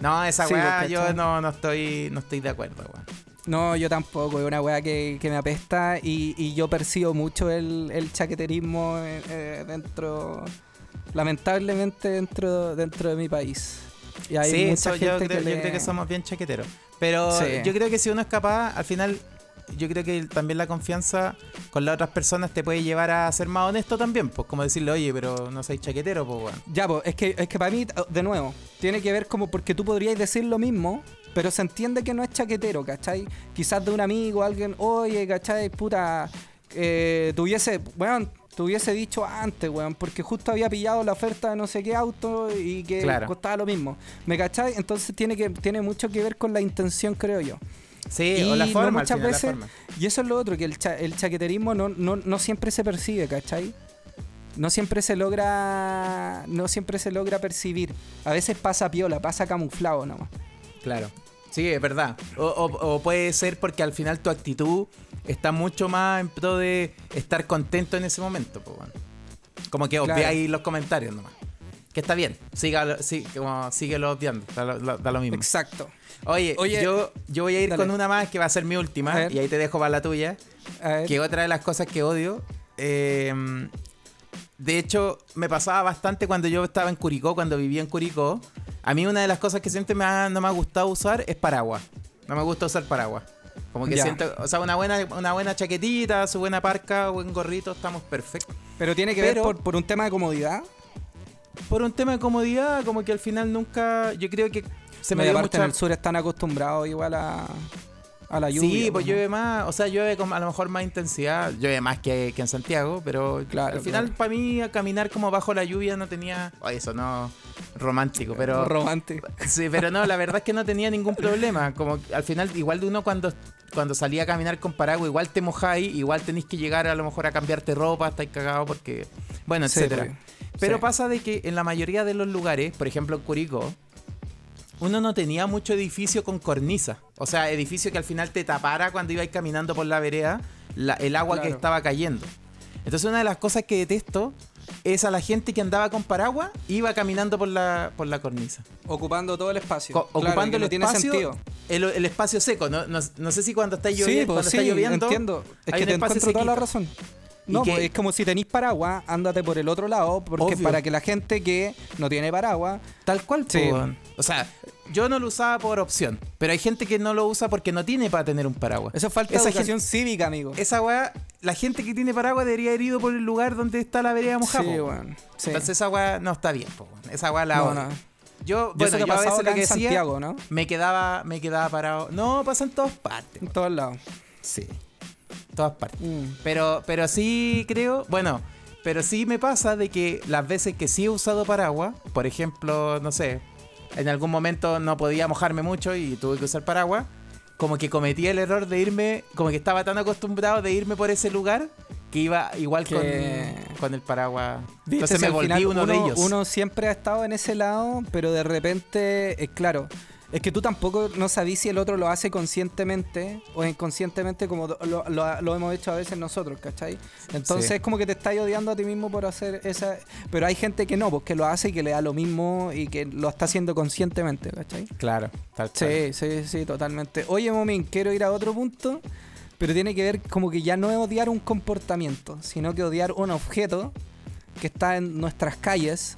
No, esa
Sí,
weá
pues,
yo
¿cachai?
no, no estoy no estoy de acuerdo, weón.
No, yo tampoco, es una weá que, que me apesta y, y yo percibo mucho el, el chaqueterismo eh, eh, dentro, lamentablemente dentro, dentro de mi país. Y hay
sí,
mucha
eso
gente
yo, creo,
que
yo
le-
creo que somos bien chaqueteros. Pero
Sí.
yo creo que si uno es capaz, al final, yo creo que también la confianza con las otras personas te puede llevar a ser más honesto también. Pues como decirle, oye, pero no sois chaquetero, pues weón.
Ya, pues, es que, es que para mí, de nuevo, tiene que ver como porque tú podrías decir lo mismo, pero se entiende que no es chaquetero, ¿cachai? Quizás de un amigo, alguien, oye, ¿cachai? Puta, eh, tuviese, weón, te hubiese dicho antes, weón, porque justo había pillado la oferta de no sé qué auto y que
Claro.
costaba lo mismo. ¿Me cachai? Entonces tiene, que, tiene mucho que ver con la intención, creo yo.
Sí,
y
o la forma,
muchas
final, la
veces,
forma.
y eso es lo otro, que el, cha- el chaqueterismo no, no, no siempre se percibe, ¿cachai? No siempre se logra. No siempre se logra percibir. A veces pasa piola, pasa camuflado nomás.
Claro. Sí, es verdad. O, o- o puede ser porque al final tu actitud está mucho más en pro de estar contento en ese momento. pues, bueno. Como que
Claro.
obviáis los comentarios nomás. Que está bien. Sígalo, sí, como, síguelo obviando. Da lo, da lo mismo.
Exacto.
Oye,
Oye,
yo, yo voy a ir
dale.
con una más que va a ser mi última. Y ahí te dejo para la tuya. Que otra de las cosas que odio. eh, de hecho, me pasaba bastante cuando yo estaba en Curicó, cuando vivía en Curicó. A mí una de las cosas que siempre me ha- no me ha gustado usar es paraguas. No me gusta usar paraguas. Como que
Ya.
siento, o sea, una buena, una buena chaquetita, su buena parca, buen gorrito, estamos perfectos.
Pero tiene que ver por, por un tema de comodidad.
Por un tema de comodidad, como que al final nunca, yo creo que se me
y
dio mucha...
en el sur están acostumbrados igual a, a la lluvia.
Sí, pues
¿no?
llueve más, o sea, llueve con a lo mejor más intensidad, llueve más que, que en Santiago, pero
Claro,
al final
claro.
para mí a caminar como bajo la lluvia no tenía, Ay, eso no romántico, pero [laughs]
Romántico.
sí, pero no, la verdad es que no tenía ningún problema, como que al final igual de uno cuando cuando salía a caminar con paraguas igual te mojáis, igual tenéis que llegar a lo mejor a cambiarte ropa, estáis cagados porque bueno,
Sí,
etcétera.
pues.
Pero
Sí.
pasa de que en la mayoría de los lugares, por ejemplo en Curicó, uno no tenía mucho edificio con cornisa. O sea, edificio que al final te tapara cuando ibais caminando por la vereda la- el agua que estaba cayendo. Entonces una de las cosas que detesto es a la gente que andaba con paraguas iba caminando por la, por la cornisa.
Ocupando todo el espacio.
Co-
Claro,
ocupando el
no tiene
espacio,
sentido.
El, el espacio seco. No, no- no sé si cuando está
Sí,
lloviendo,
pues
cuando
sí,
está lloviendo
entiendo. Es
hay
que
un
te encuentro toda la razón. No,
que-
pues es como si tenéis paraguas, ándate por el otro lado, porque
Obvio.
para que la gente que no tiene paraguas,
Tal cual,
Sí.
O sea, yo no lo usaba por opción, pero hay gente que no lo usa porque no tiene para tener un paraguas.
eso es falta
Esa
de educación cívica, amigo.
gente- esa weá, la gente que tiene paraguas debería haber ido por el lugar donde está la vereda mojada.
Sí, weón. Sí.
Entonces esa weá no está bien, po, weón. Esa weá la
No.
Yo, bueno, yo
ha
a veces lo que decía,
Santiago, ¿no?
me quedaba, me quedaba parado. No, pasa en todas partes.
En todos lados.
Sí. Todas partes.
Mm.
Pero, pero sí creo, bueno, pero sí me pasa de que las veces que sí he usado paraguas, por ejemplo, no sé, en algún momento no podía mojarme mucho y tuve que usar paraguas, como que cometí el error de irme, como que estaba tan acostumbrado de irme por ese lugar que iba igual
Que-
con, con el paraguas.
¿Viste?
Entonces me volví
final
uno, de ellos.
Uno siempre ha estado en ese lado, pero de repente, es claro, es que tú tampoco no sabís si el otro lo hace conscientemente o inconscientemente como lo, lo- lo hemos hecho a veces nosotros, ¿cachai? Entonces
Sí.
es como que te estás odiando a ti mismo por hacer esa... Pero hay gente que no, pues que lo hace y que le da lo mismo y que lo está haciendo conscientemente, ¿cachai?
Claro, tal.
Sí, sí, sí, totalmente. Oye, Momín, quiero ir a otro punto, pero tiene que ver como que ya no es odiar un comportamiento, sino que odiar un objeto que está en nuestras calles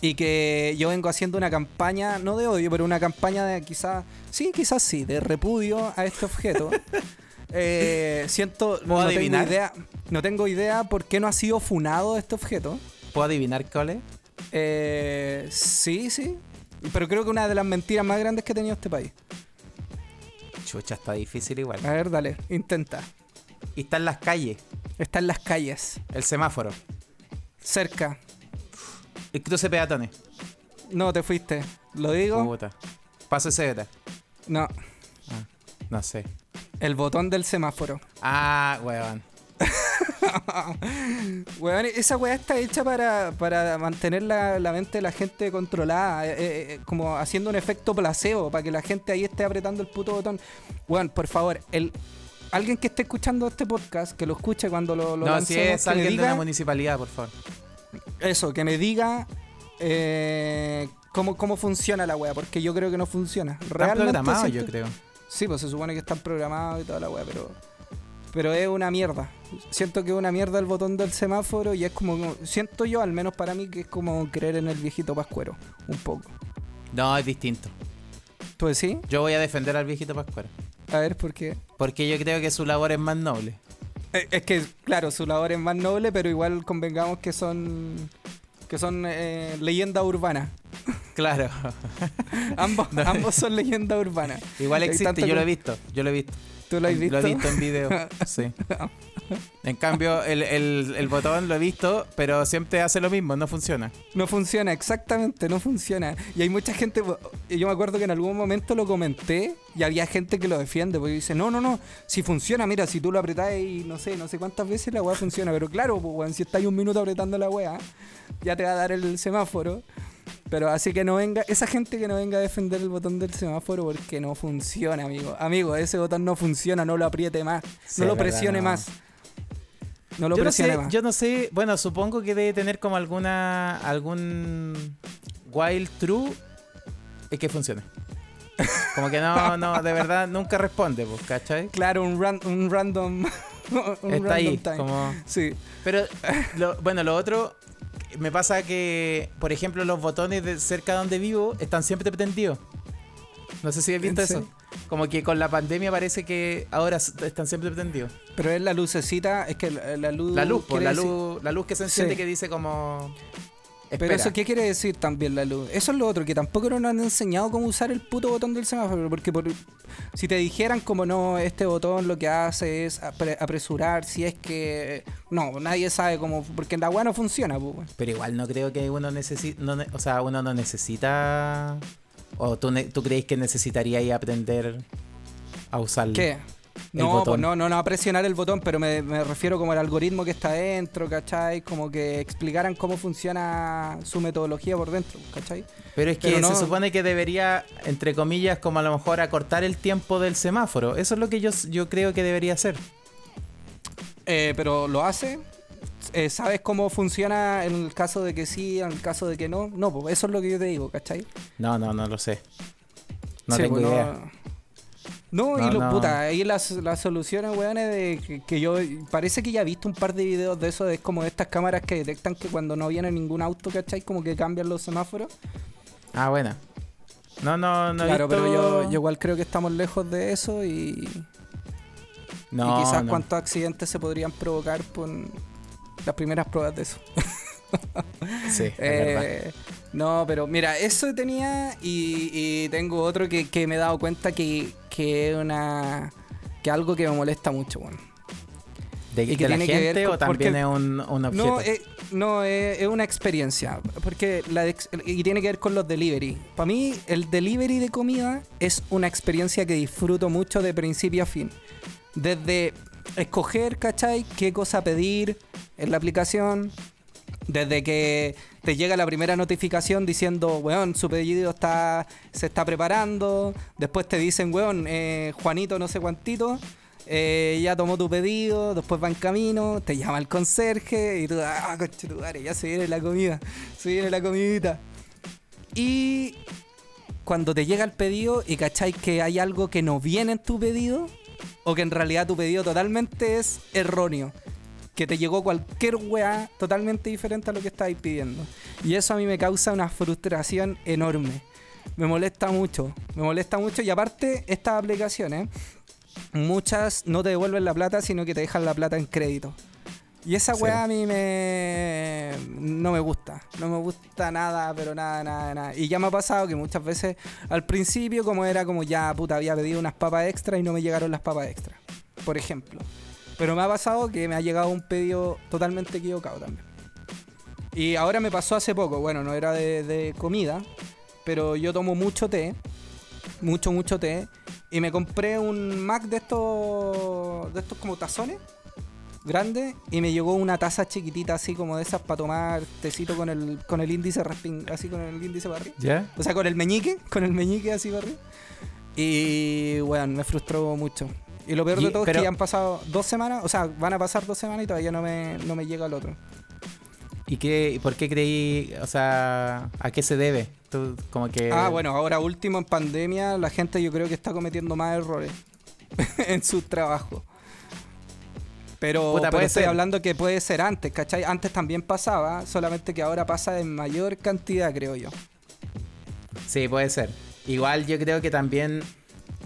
y que yo vengo haciendo una campaña, no de odio, pero una campaña de quizás, sí, quizás sí, de repudio a este objeto. [laughs] Eh, siento, no,
¿Puedo
no tengo idea, no tengo idea por qué no ha sido funado este objeto.
¿Puedo adivinar cuál es?
Eh, sí, sí, pero creo que una de las mentiras más grandes que ha tenido este país.
Chucha, está difícil igual.
A ver, dale, intenta.
Y está en las calles,
Está en las calles,
el semáforo.
cerca.
El cruce de peatones.
No, te fuiste. ¿Lo digo?
Puta. Paso ese beta.
No.
No sé.
El botón del semáforo.
Ah, weón. [laughs]
Weón, esa weá está hecha para, para mantener la, la mente de la gente controlada, eh, eh, eh, como haciendo un efecto placebo, para que la gente ahí esté apretando el puto botón. Weón, por favor, el alguien que esté escuchando este podcast, que lo escuche cuando lo, lo
No, si
lancemos,
es alguien de una municipalidad, por favor.
Eso, que me diga eh, cómo, cómo funciona la weá, porque yo creo que no funciona.
Están
Realmente
programados,
siento-
yo creo.
Sí, pues se supone que están programados y toda la weá, pero. Pero es una mierda. Siento que es una mierda el botón del semáforo y es como. Siento yo, al menos para mí, que es como creer en el viejito pascuero. Un poco.
No, es distinto.
¿Tú decís?
Yo voy a defender al viejito Pascuero.
A ver, ¿por qué?
Porque yo creo que su labor es más noble.
Eh, Es que, claro, su labor es más noble, pero igual convengamos que son. que son eh, leyendas urbanas. [laughs]
Claro.
Ambos, [laughs] ambos son leyendas urbanas.
Igual existe, yo lo he visto. Yo lo he visto.
¿Tú lo has visto?
Lo he visto en video. [laughs] Sí. En cambio, el, el- el botón lo he visto, pero siempre hace lo mismo, no funciona.
No funciona, exactamente, no funciona. Y hay mucha gente, yo me acuerdo que en algún momento lo comenté y había gente que lo defiende, porque dice, no, no, no, si funciona, mira, si tú lo apretás y no sé, no sé cuántas veces la weá funciona, pero claro, pues weón, si estás un minuto apretando la weá, ya te va a dar el semáforo. Pero así que no venga, esa gente que no venga a defender el botón del semáforo porque no funciona, amigo. Amigo, ese botón no funciona, no lo apriete más,
Sí,
no lo
es verdad,
presione
no.
más. No lo
yo, no
presione
sé,
más.
yo no sé, bueno, supongo que debe tener como alguna, algún wild true y que funcione. Como que no, [laughs] no, de verdad nunca responde, pues, ¿cachai?
Claro, un, ran- un random. [laughs] un
Está ahí,
time.
como...
Sí.
Pero, [laughs] lo- bueno, lo otro, me pasa que, por ejemplo, los botones de cerca de donde vivo están siempre prendidos. No sé si has visto
¿En
eso. Como que con la pandemia parece que ahora están siempre prendidos.
Pero es la lucecita, es que la, la luz.
La luz, pues,
quiere
la
decir-
luz, la luz que se enciende
Sí.
que dice como...
Pero eso, ¿qué quiere decir también la luz? Eso es lo otro, que tampoco nos han enseñado cómo usar el puto botón del semáforo. Porque por- si te dijeran como no, este botón lo que hace es apre- apresurar, si es que. No, nadie sabe cómo. Porque en la agua no funciona, pues.
Pero igual no creo que uno necesite, no o sea, uno no necesita, o tú, ne- tú crees que necesitaría aprender a usarlo.
¿Qué? No,
botón.
pues no, no, no a presionar el botón, pero me, me refiero como al algoritmo que está dentro, ¿cachai? Como que explicaran cómo funciona su metodología por dentro, ¿cachai?
Pero es que
Pero no-
se supone que debería, entre comillas, como a lo mejor acortar el tiempo del semáforo. Eso es lo que yo, yo creo que debería hacer.
Eh, pero lo hace. Eh, ¿Sabes cómo funciona en el caso de que sí, en el caso de que no? No, pues eso es lo que yo te digo, ¿cachai?
No, no, no lo sé. No
Sí,
tengo
pues,
idea.
No,
No,
y lo,
no.
puta, ahí las, las soluciones, weones, de que, que yo parece que ya he visto un par de videos de eso, de como de estas cámaras que detectan que cuando no viene ningún auto, ¿cachai? Como que cambian los semáforos.
Ah, bueno. No, no, no he
claro,
visto-
pero yo, yo igual creo que estamos lejos de eso y,
No,
y quizás
no.
cuántos accidentes se podrían provocar por las primeras pruebas de eso.
Sí, es [laughs] verdad.
Eh, no, pero mira, eso tenía y, y tengo otro que, que me he dado cuenta que, que es una que algo que me molesta mucho, bueno.
¿De,
y que
de la
tiene que ver
gente
con-
o también
porque-
es un, un objeto?
No, eh, no es, es una experiencia. Porque la de y tiene que ver con los delivery. Para mí, el delivery de comida es una experiencia que disfruto mucho de principio a fin. Desde escoger, ¿cachai? Qué cosa pedir en la aplicación. Desde que te llega la primera notificación diciendo, weón, su pedido está, se está preparando. Después te dicen, weón, eh, Juanito no sé cuantito. eh, ya tomó tu pedido, después va en camino, te llama el conserje y tú, ah, conchetumare, ya se viene la comida, se viene la comidita. Y cuando te llega el pedido y cacháis que hay algo que no viene en tu pedido, o que en realidad tu pedido totalmente es erróneo, que te llegó cualquier weá totalmente diferente a lo que estabais pidiendo. Y eso a mí me causa una frustración enorme. Me molesta mucho, me molesta mucho y aparte estas aplicaciones, muchas no te devuelven la plata, sino que te dejan la plata en crédito. Y esa
Sí.
weá a mí me... no me gusta. No me gusta nada, pero nada, nada, nada. Y ya me ha pasado que muchas veces al principio como era como ya, puta, había pedido unas papas extra y no me llegaron las papas extra. Por ejemplo. Pero me ha pasado que me ha llegado un pedido totalmente equivocado también. Y ahora me pasó hace poco. Bueno, no era de, de comida, pero yo tomo mucho té. Mucho, mucho té. Y me compré un Mac de estos, de estos como tazones grandes y me llegó una taza chiquitita así como de esas para tomar tecito con el, con el índice rasping, así con el índice arriba.
¿Ya?
O sea, con el meñique, [laughs] con el meñique así arriba. Y bueno, me frustró mucho. Y lo peor
Y-
de todo es que ya han pasado dos semanas, o sea, van a pasar dos semanas y todavía no me, no me llega el otro.
¿Y qué, por qué creí, o sea, a qué se debe? Tú, como que...
Ah, bueno, ahora último en pandemia, la gente yo creo que está cometiendo más errores [laughs] en su trabajo. Pero,
Puta,
pero estoy
ser.
hablando que puede ser antes, ¿cachai? Antes también pasaba, solamente que ahora pasa en mayor cantidad, creo yo.
Sí, puede ser. Igual yo creo que también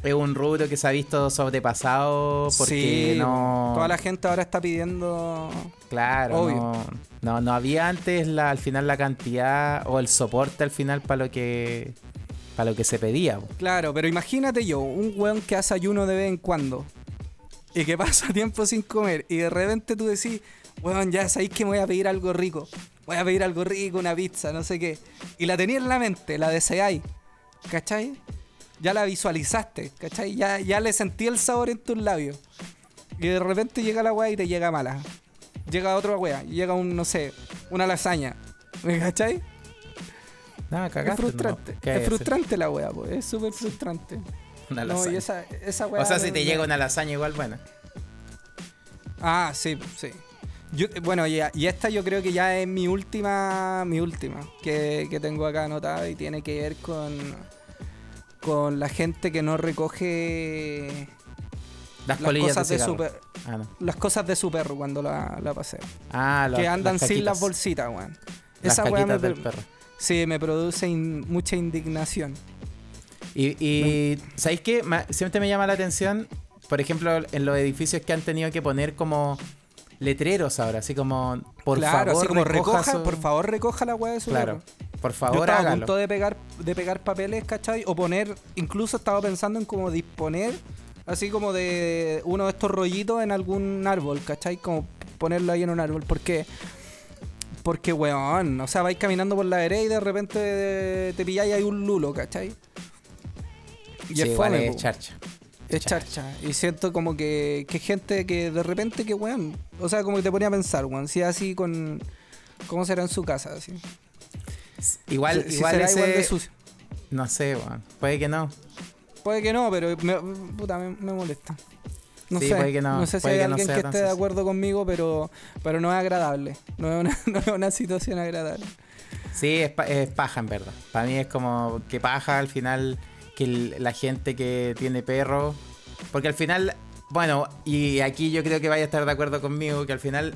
es un rubro que se ha visto sobrepasado porque
sí,
no...
toda la gente ahora está pidiendo...
Claro,
Obvio.
no, no, no había antes la, al final la cantidad o el soporte al final para lo que para lo que se pedía. po.
Claro, pero imagínate yo, un weón que hace ayuno de vez en cuando y que [laughs] pasa tiempo sin comer y de repente tú decís, weón, ya sabéis que me voy a pedir algo rico. Voy a pedir algo rico, una pizza, no sé qué. Y la tenías en la mente, la deseáis. ¿Cachai? Ya la visualizaste, ¿cachai? Ya, ya le sentí el sabor en tus labios. Y de repente llega la weá y te llega mala. Llega otra weá, llega un, no sé, una lasaña. ¿Me cachai?
No,
Es
cagaste,
frustrante.
no. ¿Qué
Es
hay que
frustrante la weá. Es súper frustrante.
Una
No,
lasaña.
y esa, esa weá
o sea, si te llega una lasaña igual, bueno.
Ah, sí, sí. Yo- bueno, y, y esta yo creo que ya es mi última, mi última, que, que tengo acá anotada y tiene que ver con, con la gente que no recoge
Las,
cosas
de
de su
cigarro.
per-
Ah, no.
las cosas de su perro cuando la, la pasea.
Ah,
que
las-
andan sin las bolsitas, weón.
Las
Esa weá me,
del perro.
sí, me produce in- mucha indignación.
Y, y ¿sabéis qué? Siempre me llama la atención, por ejemplo, en los edificios que han tenido que poner como letreros ahora, así como, por
claro,
favor,
así como
recoja
recoja,
su-
por favor recoja la weá de su
Claro,
perro.
Por
Yo
favor,
a
hágalo.
punto de pegar, de pegar papeles, ¿cachai? O poner, incluso estaba pensando en como disponer, así como de uno de estos rollitos en algún árbol, ¿cachai? Como ponerlo ahí en un árbol. ¿Por qué? Porque, weón, o sea, vais caminando por la vereda y de repente te pilláis ahí un lulo, ¿cachai? Y
Sí,
es fome,
es charcha.
Es charcha. Y siento como que, que gente que de repente que, weón, o sea, como que te ponía a pensar, weón, si es así con... ¿Cómo será en su casa? Así?
Igual,
Si-
igual
será
ese,
igual de sucio.
no sé, puede que no.
Puede que no, pero me, puta, me, me molesta. No
Sí,
sé,
puede que no,
no sé si hay
que
alguien que esté de acuerdo conmigo, pero, pero no es agradable. No es una, [laughs] no es una situación agradable.
Sí, es, pa- es paja en verdad. Para mí es como que paja al final que la gente que tiene perro. Porque al final, bueno, y aquí yo creo que vaya a estar de acuerdo conmigo, que al final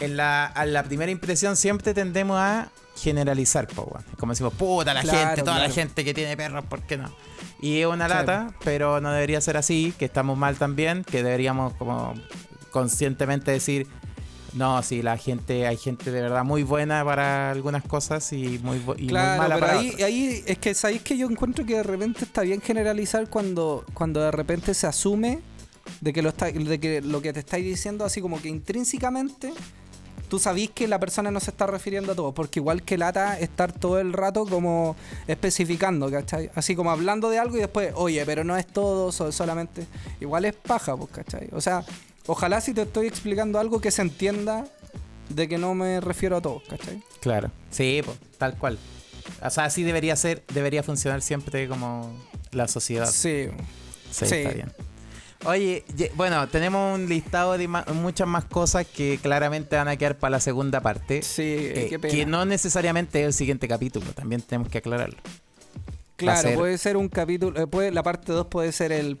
en la, a la primera impresión siempre tendemos a generalizar, po. Como decimos, puta la
Claro,
gente, toda la gente que tiene perros, ¿por qué no? Y es una
Claro.
lata, pero no debería ser así, que estamos mal también, que deberíamos como conscientemente decir, no, si la gente, hay gente de verdad muy buena para algunas cosas y muy, y muy mala
pero
para
ahí,
otras.
ahí es que sabéis que yo encuentro que de repente está bien generalizar cuando, cuando de repente se asume de que lo está, de que lo que te estáis diciendo así como que intrínsecamente tú sabís que la persona no se está refiriendo a todo, porque igual que lata estar todo el rato como especificando, ¿cachai? Así como hablando de algo y después, oye, pero no es todo, so- solamente. Igual es paja, pues, ¿cachai? O sea, ojalá si te estoy explicando algo que se entienda de que no me refiero a todo, ¿cachai?
Claro. Sí, po, tal cual. O sea, así debería ser, debería funcionar siempre como la sociedad.
Sí.
Sí,
sí.
está bien. Oye, ye- bueno, tenemos un listado de muchas más cosas que claramente van a quedar para la segunda parte.
Sí,
eh,
qué pena.
que no necesariamente es el siguiente capítulo, también tenemos que aclararlo.
Claro,
ser-
puede ser un capítulo, eh, puede, la parte 2 puede ser el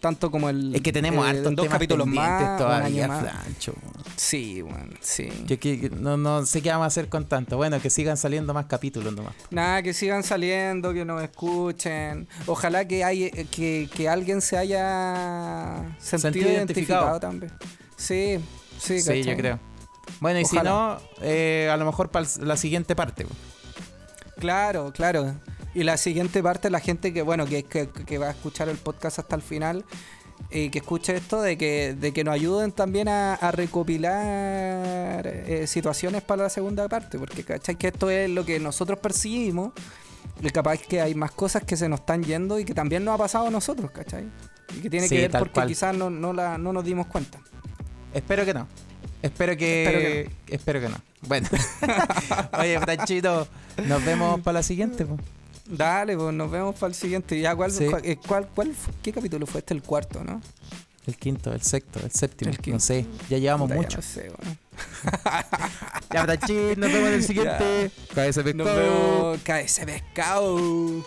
tanto como el
Es que tenemos
el-
hartos
dos capítulos más,
todavía,
más.
Francho.
Sí, bueno, sí.
Que- que- no, no sé qué vamos a hacer con tanto. Bueno, que sigan saliendo más capítulos nomás.
Nada, que sigan saliendo, que nos escuchen. Ojalá que hay, eh, que, que alguien se haya sentido,
Sentido identificado.
identificado. también. Sí, sí,
Sí, yo creo. Bueno, y si no, eh, a lo mejor para la siguiente parte.
Claro, claro. Y la siguiente parte, la gente que, bueno, que, que, que va a escuchar el podcast hasta el final, y que escuche esto, de que, de que nos ayuden también a, a recopilar eh, situaciones para la segunda parte, porque ¿cachai? Que esto es lo que nosotros percibimos y capaz que hay más cosas que se nos están yendo y que también nos ha pasado a nosotros, ¿cachai? Y que tiene
Sí,
que ver porque
cual.
quizás no, no, la, no nos dimos cuenta.
Espero que no. Espero que. Espero que no. Bueno. [laughs] Oye, Franchito, nos vemos para la siguiente. po.
Dale, pues nos vemos para el siguiente. Ya, ¿cuál,
Sí.
cuál, eh, cuál- ¿Qué capítulo fue este? El cuarto, ¿no?
El quinto, el sexto, el séptimo.
El quinto.
No sé, ya llevamos
Puta, ya
mucho.
no sé, weón. [laughs]
Ya, nos vemos en el siguiente. Cabeza de
Nos
pescado.
vemos. Cae ese pescado.